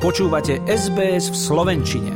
Počúvate SBS v Slovenčine.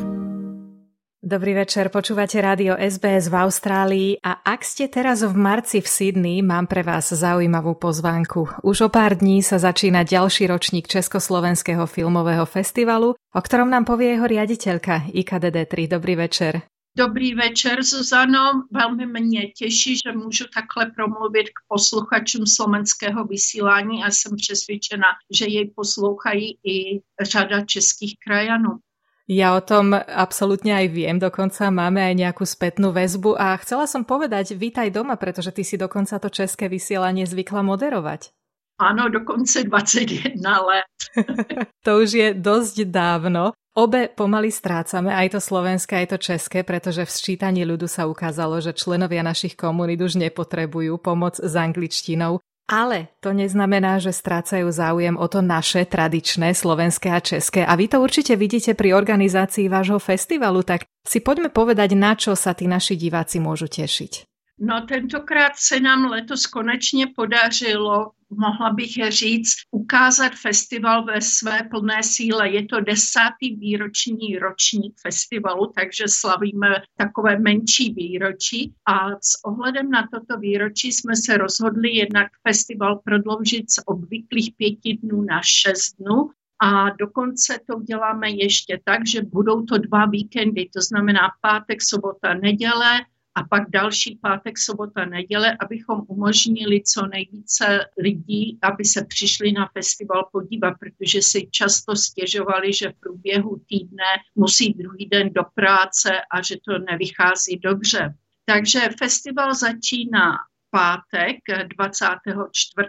Dobrý večer, počúvate rádio SBS v Austrálii a ak ste teraz v marci v Sydney, mám pre vás zaujímavú pozvánku. Už o pár dní sa začína ďalší ročník Československého filmového festivalu, o ktorom nám povie jeho riaditeľka IKDD3. Dobrý večer. Dobrý večer, Zuzano. Velmi mě těší, že můžu takhle promluvit k posluchačům slovenského vysílání a jsem přesvědčena, že jej poslouchají i řada českých krajanů. Ja o tom absolútne aj viem, dokonca máme aj nejakú spätnú väzbu a chcela som povedať, vítaj doma, pretože ty si dokonca to české vysielanie zvykla moderovať. Ano, dokonce 21 let. to už je dosť dávno. Obe pomaly strácame, aj to slovenské, aj to české, pretože v sčítaní ľudu sa ukázalo, že členovia našich komunít už nepotrebujú pomoc s angličtinou. Ale to neznamená, že strácajú záujem o to naše tradičné slovenské a české. A vy to určite vidíte pri organizácii vášho festivalu, tak si poďme povedať, na čo sa tí naši diváci môžu tešiť. No tentokrát se nám letos konečně podařilo, mohla bych říct, ukázat festival ve své plné síle. Je to desátý výroční ročník festivalu, takže slavíme takové menší výročí. A s ohledem na toto výročí jsme se rozhodli jednak festival prodloužit z obvyklých pěti dnů na šest dnů. A dokonce to uděláme ještě tak, že budou to dva víkendy, to znamená pátek, sobota, neděle, a pak další pátek, sobota, neděle, abychom umožnili co nejvíce lidí, aby se přišli na festival podívat, protože si často stěžovali, že v průběhu týdne musí druhý den do práce a že to nevychází dobře. Takže festival začíná pátek 24.,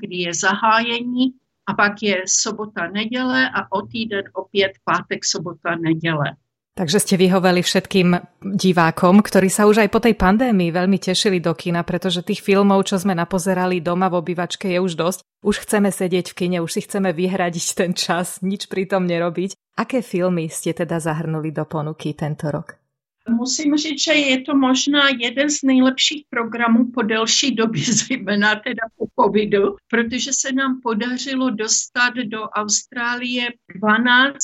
kdy je zahájení a pak je sobota, neděle a o týden opět pátek, sobota, neděle. Takže ste vyhoveli všetkým divákom, ktorí sa už aj po tej pandémii veľmi tešili do kina, pretože tých filmov, čo sme napozerali doma v obývačke, je už dosť. Už chceme sedieť v kine, už si chceme vyhradiť ten čas, nič pri tom nerobiť. Aké filmy ste teda zahrnuli do ponuky tento rok? Musím říct, že je to možná jeden z nejlepších programů po delší době, zejména teda po covidu, protože se nám podařilo dostat do Austrálie 12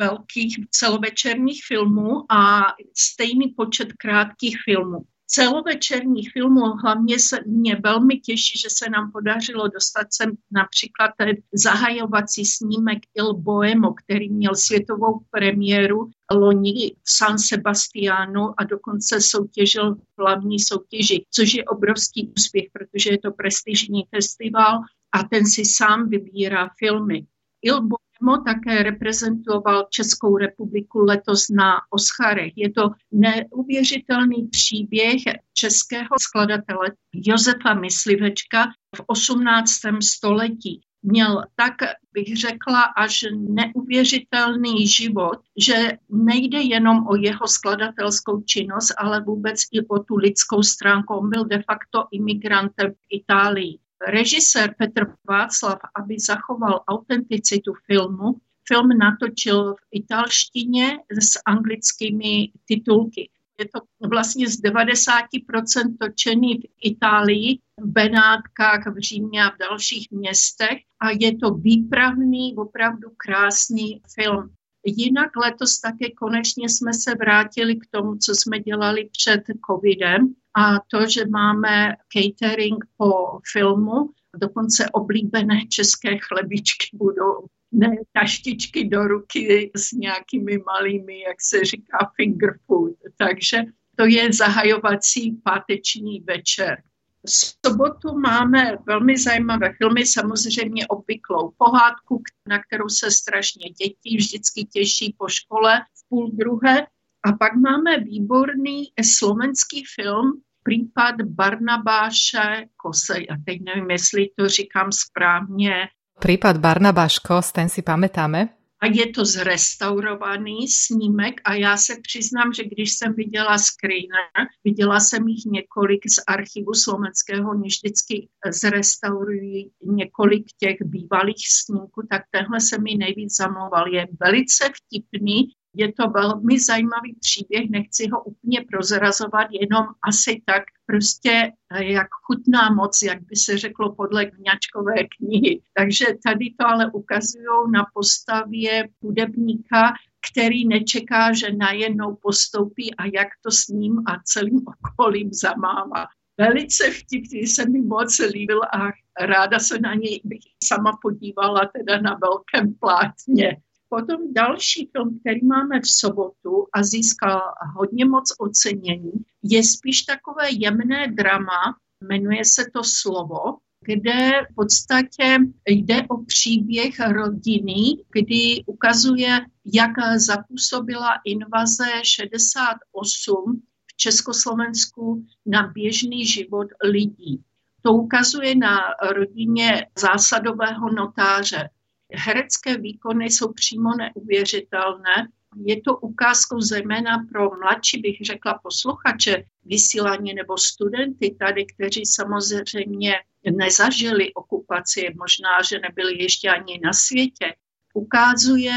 velkých celovečerních filmů a stejný počet krátkých filmů. Celovečerních filmů hlavně se mě velmi těší, že se nám podařilo dostat sem například ten zahajovací snímek Il Boemo, který měl světovou premiéru loni v San Sebastianu a dokonce soutěžil v hlavní soutěži, což je obrovský úspěch, protože je to prestižní festival a ten si sám vybírá filmy. Il Mo také reprezentoval Českou republiku letos na Oscarech. Je to neuvěřitelný příběh českého skladatele Josefa Myslivečka v 18. století. Měl tak, bych řekla, až neuvěřitelný život, že nejde jenom o jeho skladatelskou činnost, ale vůbec i o tu lidskou stránku. On byl de facto imigrantem v Itálii režisér Petr Václav, aby zachoval autenticitu filmu, film natočil v italštině s anglickými titulky. Je to vlastně z 90% točený v Itálii, v Benátkách, v Římě a v dalších městech a je to výpravný, opravdu krásný film. Jinak letos také konečně jsme se vrátili k tomu, co jsme dělali před covidem a to, že máme catering po filmu, dokonce oblíbené české chlebičky budou ne taštičky do ruky s nějakými malými, jak se říká, finger food. Takže to je zahajovací páteční večer. V sobotu máme velmi zajímavé filmy, samozřejmě obvyklou pohádku, na kterou se strašně děti vždycky těší po škole v půl druhé. A pak máme výborný slovenský film, případ Barnabáše Kose. Já teď nevím, jestli to říkám správně. Případ Barnabáš Kos, ten si pamätáme? a je to zrestaurovaný snímek a já se přiznám, že když jsem viděla screener, viděla jsem jich několik z archivu slovenského, oni vždycky zrestaurují několik těch bývalých snímků, tak tenhle se mi nejvíc zamlouval. Je velice vtipný, Je to velmi zajímavý příběh, nechci ho úplně prozrazovat, jenom asi tak prostě eh, jak chutná moc, jak by se řeklo podle kňačkové knihy. Takže tady to ale ukazují na postavě hudebníka, který nečeká, že najednou postoupí a jak to s ním a celým okolím zamává. Velice vtipný se mi moc líbil a ráda se na něj bych sama podívala teda na velkém plátně. Potom další film, který máme v sobotu a získal hodně moc ocenění, je spíš takové jemné drama, jmenuje se to Slovo, kde v podstatě jde o příběh rodiny, kdy ukazuje, jak zapůsobila invaze 68 v Československu na běžný život lidí. To ukazuje na rodině zásadového notáře. Herecké výkony jsou přímo neuvěřitelné. Je to ukázkou zejména pro mladší, bych řekla, posluchače vysílání nebo studenty tady, kteří samozřejmě nezažili okupaci, možná, že nebyli ještě ani na světě. Ukazuje,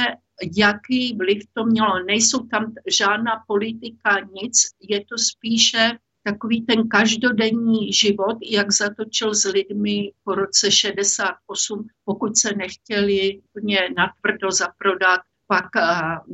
jaký vliv to mělo. Nejsou tam žádná politika, nic, je to spíše takový ten každodenní život, jak zatočil s lidmi po roce 68, pokud se nechtěli úplně natvrdo zaprodat pak eh,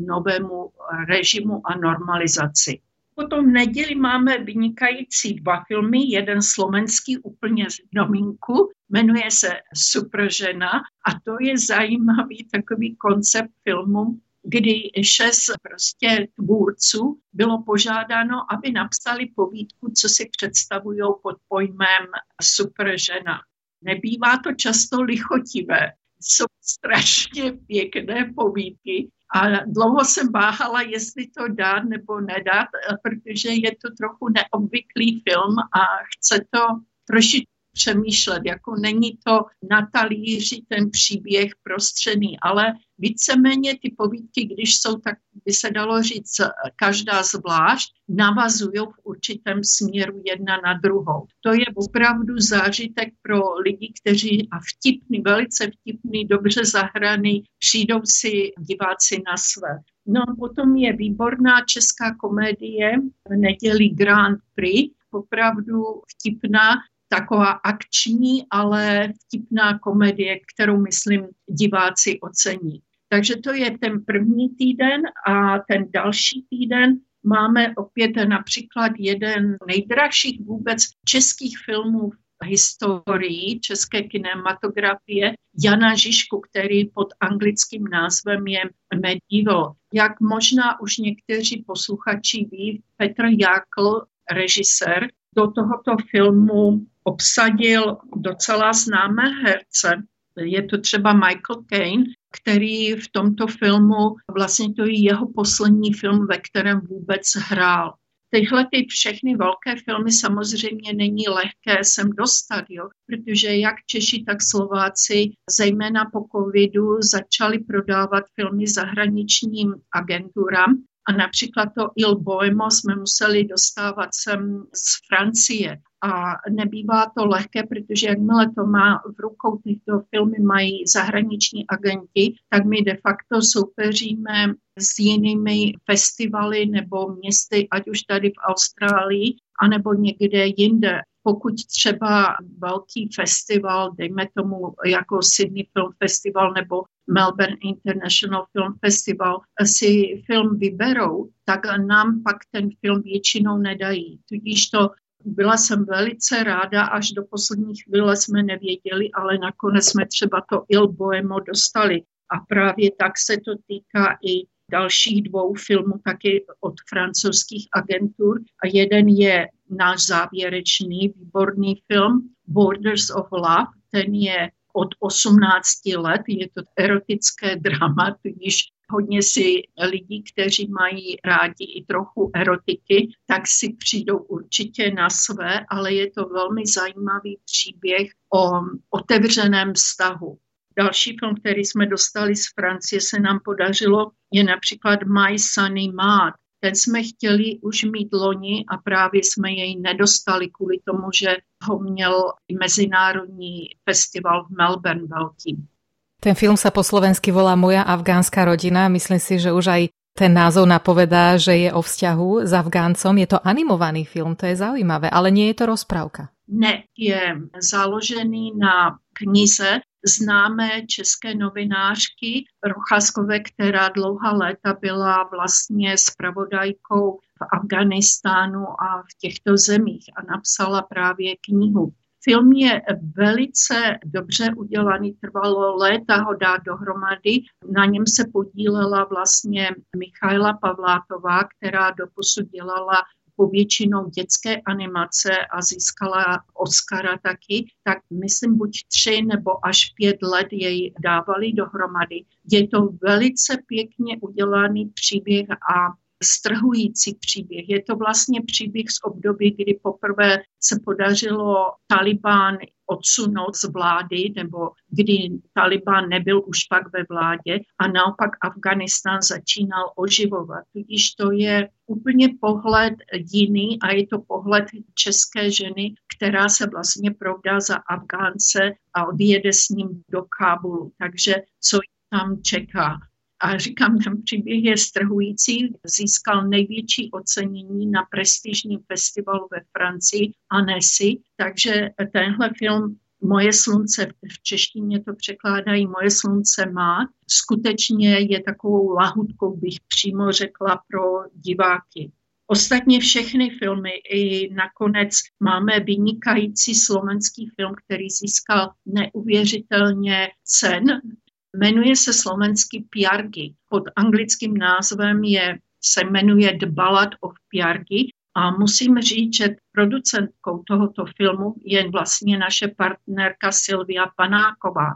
novému režimu a normalizaci. Potom v neděli máme vynikající dva filmy, jeden slovenský úplně z nominku, jmenuje se Super žena a to je zajímavý takový koncept filmu, kdy šest prostě tvůrců bylo požádáno, aby napsali povídku, co si představují pod pojmem super žena. Nebývá to často lichotivé, jsou strašně pěkné povídky a dlouho jsem váhala, jestli to dát nebo nedat, protože je to trochu neobvyklý film a chce to trošičku přemýšlet, jako není to na talíři ten příběh prostřený, ale víceméně ty povídky, když jsou, tak by se dalo říct, každá zvlášť, navazují v určitém směru jedna na druhou. To je opravdu zážitek pro lidi, kteří a vtipný, velice vtipný, dobře zahraný, přijdou si diváci na své. No potom je výborná česká komedie v neděli Grand Prix, opravdu vtipná, taková akční, ale vtipná komedie, kterou, myslím, diváci ocení. Takže to je ten první týden a ten další týden máme opět například jeden nejdražších vůbec českých filmů v historii české kinematografie Jana Žižku, který pod anglickým názvem je Medieval. Jak možná už někteří posluchači ví, Petr Jákl, režisér, do tohoto filmu obsadil docela známé herce. Je to třeba Michael Caine, který v tomto filmu, vlastně to je jeho poslední film, ve kterém vůbec hrál. Tyhle ty všechny velké filmy samozřejmě není lehké sem dostat, jo? protože jak Češi, tak Slováci, zejména po covidu, začali prodávat filmy zahraničním agenturám a například to Il Boemo jsme museli dostávat sem z Francie. A nebývá to lehké, protože jakmile to má v rukou tyto filmy mají zahraniční agenti, tak my de facto soupeříme s jinými festivaly nebo městy, ať už tady v Austrálii, anebo někde jinde pokud třeba velký festival, dejme tomu jako Sydney Film Festival nebo Melbourne International Film Festival, si film vyberou, tak nám pak ten film většinou nedají. Tudíž to byla jsem velice ráda, až do poslední chvíle jsme nevěděli, ale nakonec jsme třeba to Il Boemo dostali. A právě tak se to týká i dalších dvou filmů taky od francouzských agentur. A jeden je náš závěrečný výborný film Borders of Love. Ten je od 18 let, je to erotické drama, tudíž hodně si lidí, kteří mají rádi i trochu erotiky, tak si přijdou určitě na své, ale je to velmi zajímavý příběh o otevřeném vztahu. Další film, který jsme dostali z Francie, se nám podařilo, je například My Sunny Matt. Ten jsme chtěli už mít loni a právě jsme jej nedostali kvůli tomu, že ho měl mezinárodní festival v Melbourne velký. Ten film sa po slovensky volá Moja afgánska rodina. Myslím si, že už aj ten názov napovedá, že je o vzťahu s Afgáncom. Je to animovaný film, to je zaujímavé, ale nie je to rozprávka. Ne, je založený na knize známé české novinářky Rochaskové, která dlouhá léta byla vlastně spravodajkou v Afganistánu a v těchto zemích a napsala právě knihu. Film je velice dobře udělaný, trvalo léta ho dát dohromady. Na něm se podílela vlastně Michaila Pavlátová, která doposud dělala povětšinou dětské animace a získala Oscara taky, tak myslím buď tři nebo až pět let jej dávali dohromady. Je to velice pěkně udělaný příběh a strhující příběh. Je to vlastně příběh z období, kdy poprvé se podařilo Taliban odsunout z vlády, nebo kdy Taliban nebyl už pak ve vládě a naopak Afganistán začínal oživovat. Tudíž to je úplně pohled jiný a je to pohled české ženy, která se vlastně provdá za Afgánce a odjede s ním do Kábulu. Takže co tam čeká. A říkám, ten příběh je strhující. Získal největší ocenění na prestižním festivalu ve Francii Annecy, takže tenhle film Moje slunce, v češtině to překládají Moje slunce má, skutečně je takovou lahutkou, bych přímo řekla, pro diváky. Ostatně všechny filmy i nakonec máme vynikající slovenský film, který získal neuvěřitelně cen Jmenuje se slovenský Piargi. Pod anglickým názvem je, se jmenuje The Ballad of Piargi a musím říct, že producentkou tohoto filmu je vlastně naše partnerka Silvia Panáková.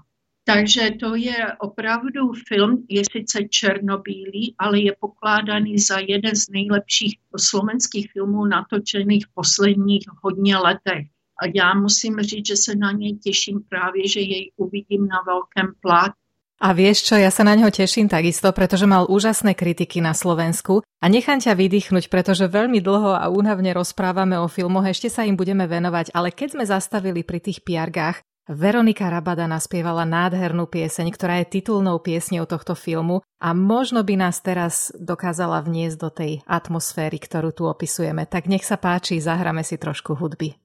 Takže to je opravdu film, je sice černobílý, ale je pokládaný za jeden z nejlepších slovenských filmů natočených v posledních hodně letech. A já musím říct, že se na něj těším právě, že jej uvidím na velkém plátě. A vieš čo, ja sa na ňo teším takisto, pretože mal úžasné kritiky na Slovensku a nechám ťa vydýchnuť, pretože veľmi dlho a únavne rozprávame o filmoch, ešte sa im budeme venovať, ale keď sme zastavili pri tých piargách, Veronika Rabada naspievala nádhernú pieseň, ktorá je titulnou piesňou tohto filmu a možno by nás teraz dokázala vniesť do tej atmosféry, ktorú tu opisujeme. Tak nech sa páči, zahráme si trošku hudby.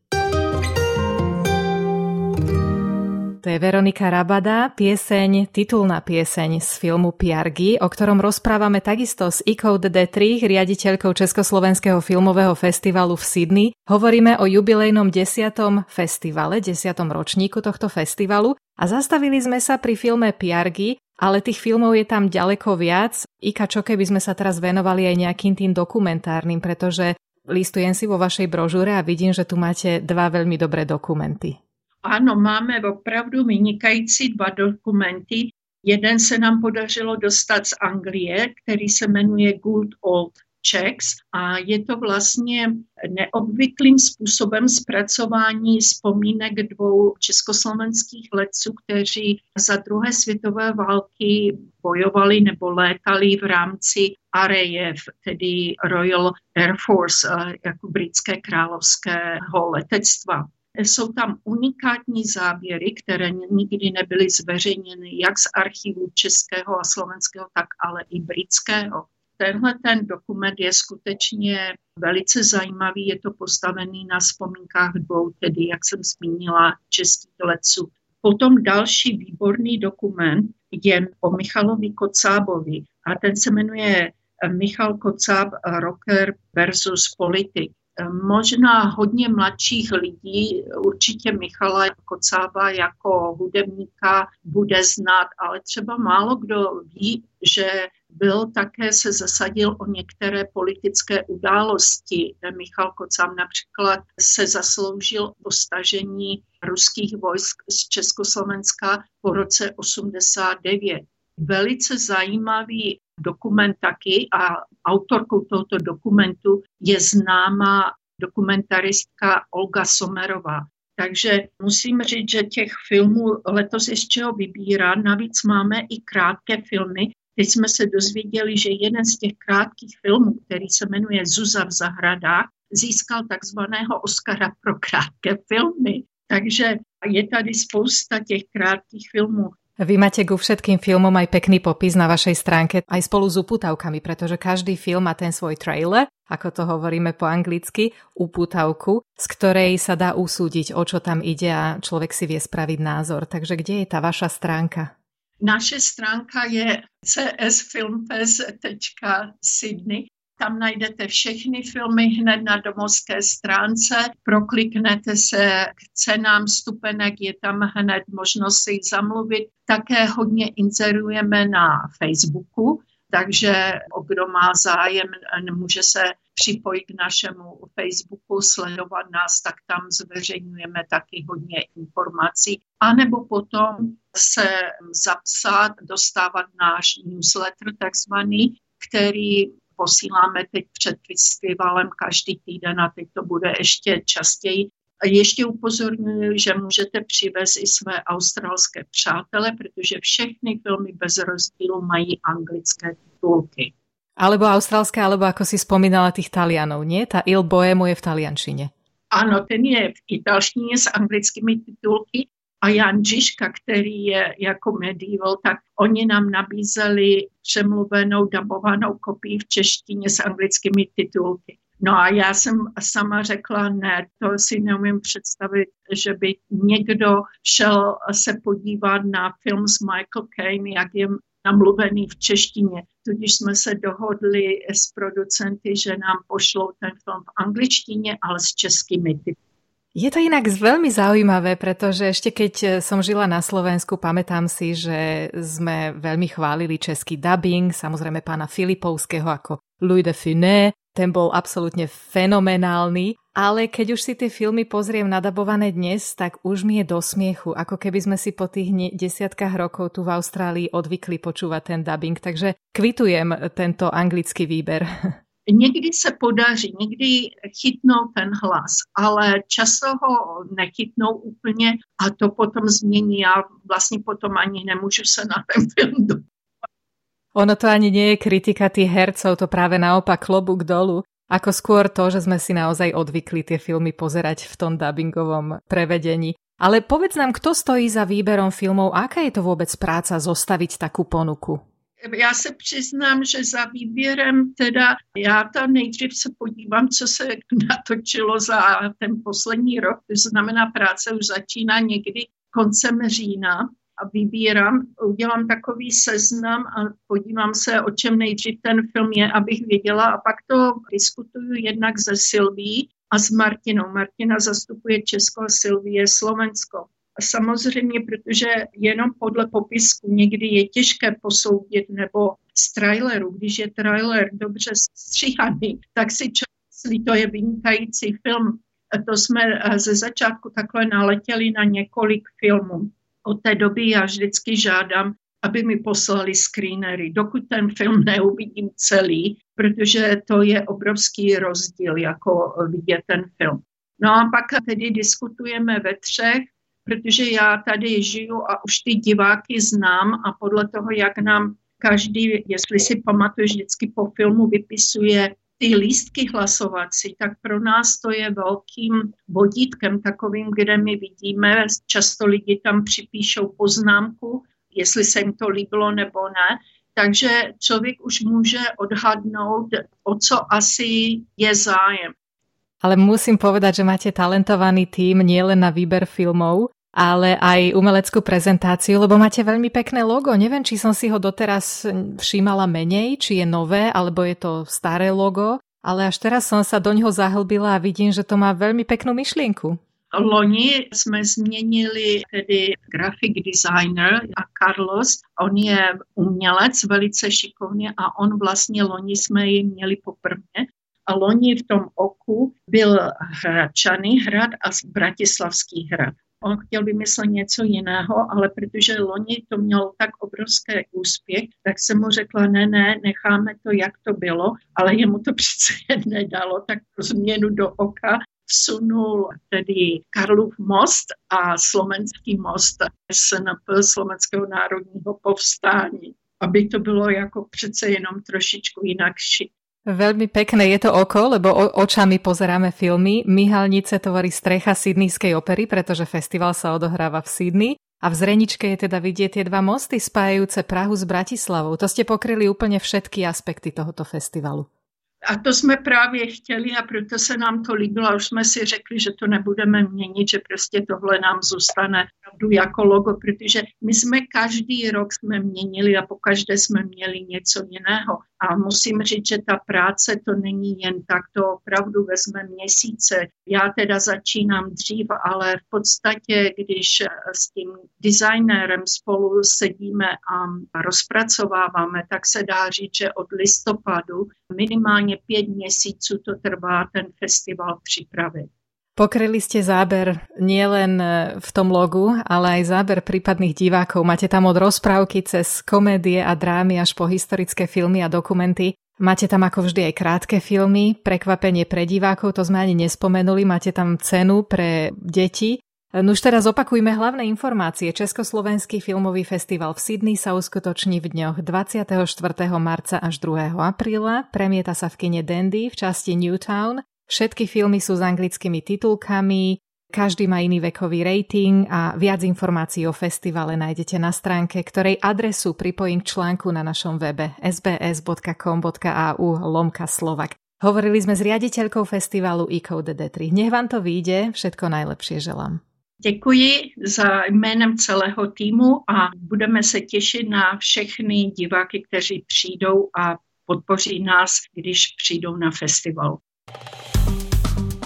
To je Veronika Rabada, pieseň, titulná pieseň z filmu Piargy, o ktorom rozprávame takisto s Ikou D3, riaditeľkou Československého filmového festivalu v Sydney. Hovoríme o jubilejnom desiatom festivale, desiatom ročníku tohto festivalu a zastavili sme sa pri filme Piargy, ale tých filmov je tam ďaleko viac. Ika, čo keby sme sa teraz venovali aj nejakým tým dokumentárnym, pretože listujem si vo vašej brožúre a vidím, že tu máte dva veľmi dobré dokumenty. Ano, máme opravdu vynikající dva dokumenty. Jeden se nám podařilo dostat z Anglie, který se jmenuje Good Old Czechs a je to vlastně neobvyklým způsobem zpracování vzpomínek dvou československých letců, kteří za druhé světové války bojovali nebo létali v rámci RAF, tedy Royal Air Force, eh, jako britské královského letectva. Jsou tam unikátní záběry, které nikdy nebyly zveřejněny jak z archivu českého a slovenského, tak ale i britského. Tenhle ten dokument je skutečně velice zajímavý, je to postavený na vzpomínkách dvou, tedy jak jsem zmínila, českých letců. Potom další výborný dokument je o Michalovi Kocábovi a ten se jmenuje Michal Kocáb, rocker versus politik. Možná hodně mladších lidí určitě Michala Kocába jako hudebníka bude znát, ale třeba málo kdo ví, že byl také se zasadil o některé politické události. Michal Kocám například se zasloužil o stažení ruských vojsk z Československa po roce 89. Velice zajímavý dokument taky a autorkou tohoto dokumentu je známá dokumentaristka Olga Somerová. Takže musím říct, že těch filmů letos je z čeho vybírat. Navíc máme i krátké filmy. Teď jsme se dozvěděli, že jeden z těch krátkých filmů, který se jmenuje Zuza v zahradách, získal takzvaného Oscara pro krátké filmy. Takže je tady spousta těch krátkých filmů. Vy máte ku všetkým filmom aj pekný popis na vašej stránke, aj spolu s uputavkami, pretože každý film má ten svoj trailer, ako to hovoríme po anglicky, uputavku, z ktorej sa dá usúdiť, o čo tam ide a človek si vie spraviť názor. Takže kde je tá vaša stránka? Naše stránka je csfilmfest.sydney tam najdete všechny filmy hned na domovské stránce. Prokliknete se k cenám stupenek, je tam hned možnost si zamluvit. Také hodně inzerujeme na Facebooku, takže kdo má zájem, může se připojit k našemu Facebooku, sledovat nás, tak tam zveřejňujeme taky hodně informací. A nebo potom se zapsat, dostávat náš newsletter takzvaný, který posíláme teď před festivalem každý týden a teď to bude ještě častěji. Ještě upozorňuji, že můžete přivést i své australské přátele, protože všechny filmy bez rozdílu mají anglické titulky. Alebo australské, alebo ako si spomínala tých Talianov, nie? Ta Il Boemo je v taliančine. Ano, ten je v italštině s anglickými titulky a Jan Žižka, který je jako medieval, tak oni nám nabízeli přemluvenou, dabovanou kopii v češtině s anglickými titulky. No a já jsem sama řekla, ne, to si neumím představit, že by někdo šel se podívat na film s Michael Caine, jak je namluvený v češtině. Tudíž jsme se dohodli s producenty, že nám pošlou ten film v angličtině, ale s českými tituly. Je to inak veľmi zaujímavé, pretože ešte keď eh, som žila na Slovensku, pamätám si, že sme veľmi chválili český dubbing, samozrejme pána Filipovského ako Louis de Funé, ten bol absolútne fenomenálny, ale keď už si tie filmy pozriem nadabované dnes, tak už mi je do smiechu, ako keby sme si po tých desiatkách rokov tu v Austrálii odvykli počúvať ten dubbing, takže kvitujem tento anglický výber. Někdy se podaří, někdy chytnou ten hlas, ale často ho nechytnou úplně a to potom změní. Já vlastně potom ani nemůžu se na ten film do... Ono to ani nie je kritika tých hercov, to práve naopak klobúk dolu, ako skôr to, že sme si naozaj odvykli tie filmy pozerať v tom dubbingovom prevedení. Ale povedz nám, kto stojí za výberom filmov, aká je to vôbec práca zostaviť takú ponuku? Já se přiznám, že za výběrem teda, já tam nejdřív se podívám, co se natočilo za ten poslední rok, to znamená práce už začíná někdy koncem října a vybírám, udělám takový seznam a podívám se, o čem nejdřív ten film je, abych věděla a pak to diskutuju jednak ze Silví a s Martinou. Martina zastupuje Česko a Silvie Slovensko. Samozřejmě, protože jenom podle popisku někdy je těžké posoudit, nebo z traileru, když je trailer dobře stříhaný, tak si člověk myslí, to je vynikající film. To jsme eh, ze začátku takhle naletěli na několik filmů. Od té doby já vždycky žádám, aby mi poslali screenery, dokud ten film neuvidím celý, protože to je obrovský rozdíl, jako vidět ten film. No a pak tedy diskutujeme ve třech protože já tady žiju a už ty diváky znám a podle toho, jak nám každý, jestli si pamatuje, vždycky po filmu vypisuje ty lístky hlasovací, tak pro nás to je velkým vodítkem takovým, kde my vidíme, často lidi tam připíšou poznámku, jestli se jim to líbilo nebo ne. Takže člověk už může odhadnout, o co asi je zájem. Ale musím povedať, že máte talentovaný tým nielen na výber filmov, ale aj umeleckú prezentáciu, lebo máte veľmi pekné logo. Neviem, či som si ho doteraz všímala menej, či je nové, alebo je to staré logo, ale až teraz som sa do ňoho zahlbila a vidím, že to má veľmi peknú myšlienku. Loni jsme změnili tedy graphic designer a Carlos, on je umělec velice šikovný a on vlastně loni jsme ji měli poprvé a loni v tom oku byl Hradčany hrad a Bratislavský hrad. On chtěl vymyslet něco jiného, ale protože loni to mělo tak obrovský úspěch, tak jsem mu řekla, ne, ne, necháme to, jak to bylo, ale jemu to přece nedalo, tak pro změnu do oka vsunul tedy Karlův most a Slovenský most SNP, Slovenského národního povstání, aby to bylo jako přece jenom trošičku jinak Veľmi pekné je to oko, lebo očami pozeráme filmy. Myhalnice tvorí strecha Sydneyskej opery, pretože festival sa odohráva v Sydney. A v Zreničke je teda vidieť tie dva mosty spájajúce Prahu s Bratislavou. To ste pokryli úplne všetky aspekty tohoto festivalu. A to jsme právě chtěli a proto se nám to líbilo a už jsme si řekli, že to nebudeme měnit, že prostě tohle nám zůstane opravdu jako logo, protože my jsme každý rok jsme měnili a pokaždé jsme měli něco jiného. A musím říct, že ta práce to není jen tak, to opravdu vezme měsíce. Já teda začínám dřív, ale v podstatě, když s tím designérem spolu sedíme a rozpracováváme, tak se dá říct, že od listopadu minimálně pět měsíců to trvá ten festival připravit. Pokryli ste záber nielen v tom logu, ale aj záber prípadných divákov. Máte tam od rozprávky cez komédie a drámy až po historické filmy a dokumenty. Máte tam ako vždy aj krátke filmy, prekvapenie pre divákov, to sme ani nespomenuli, máte tam cenu pre deti. No už teraz opakujme hlavné informácie. Československý filmový festival v Sydney sa uskutoční v dňoch 24. marca až 2. apríla. Premieta sa v kine Dandy v časti Newtown Všetky filmy sú s anglickými titulkami, každý má iný vekový rating a viac informácií o festivale nájdete na stránke, ktorej adresu pripojím k článku na našom webe sbs.com.au lomka Slovak. Hovorili sme s riaditeľkou festivalu eCode D3. Nech vám to vyjde, všetko najlepšie želám. Děkuji za jménem celého týmu a budeme se těšit na všechny diváky, kteří přijdou a podpoří nás, když přijdou na festival.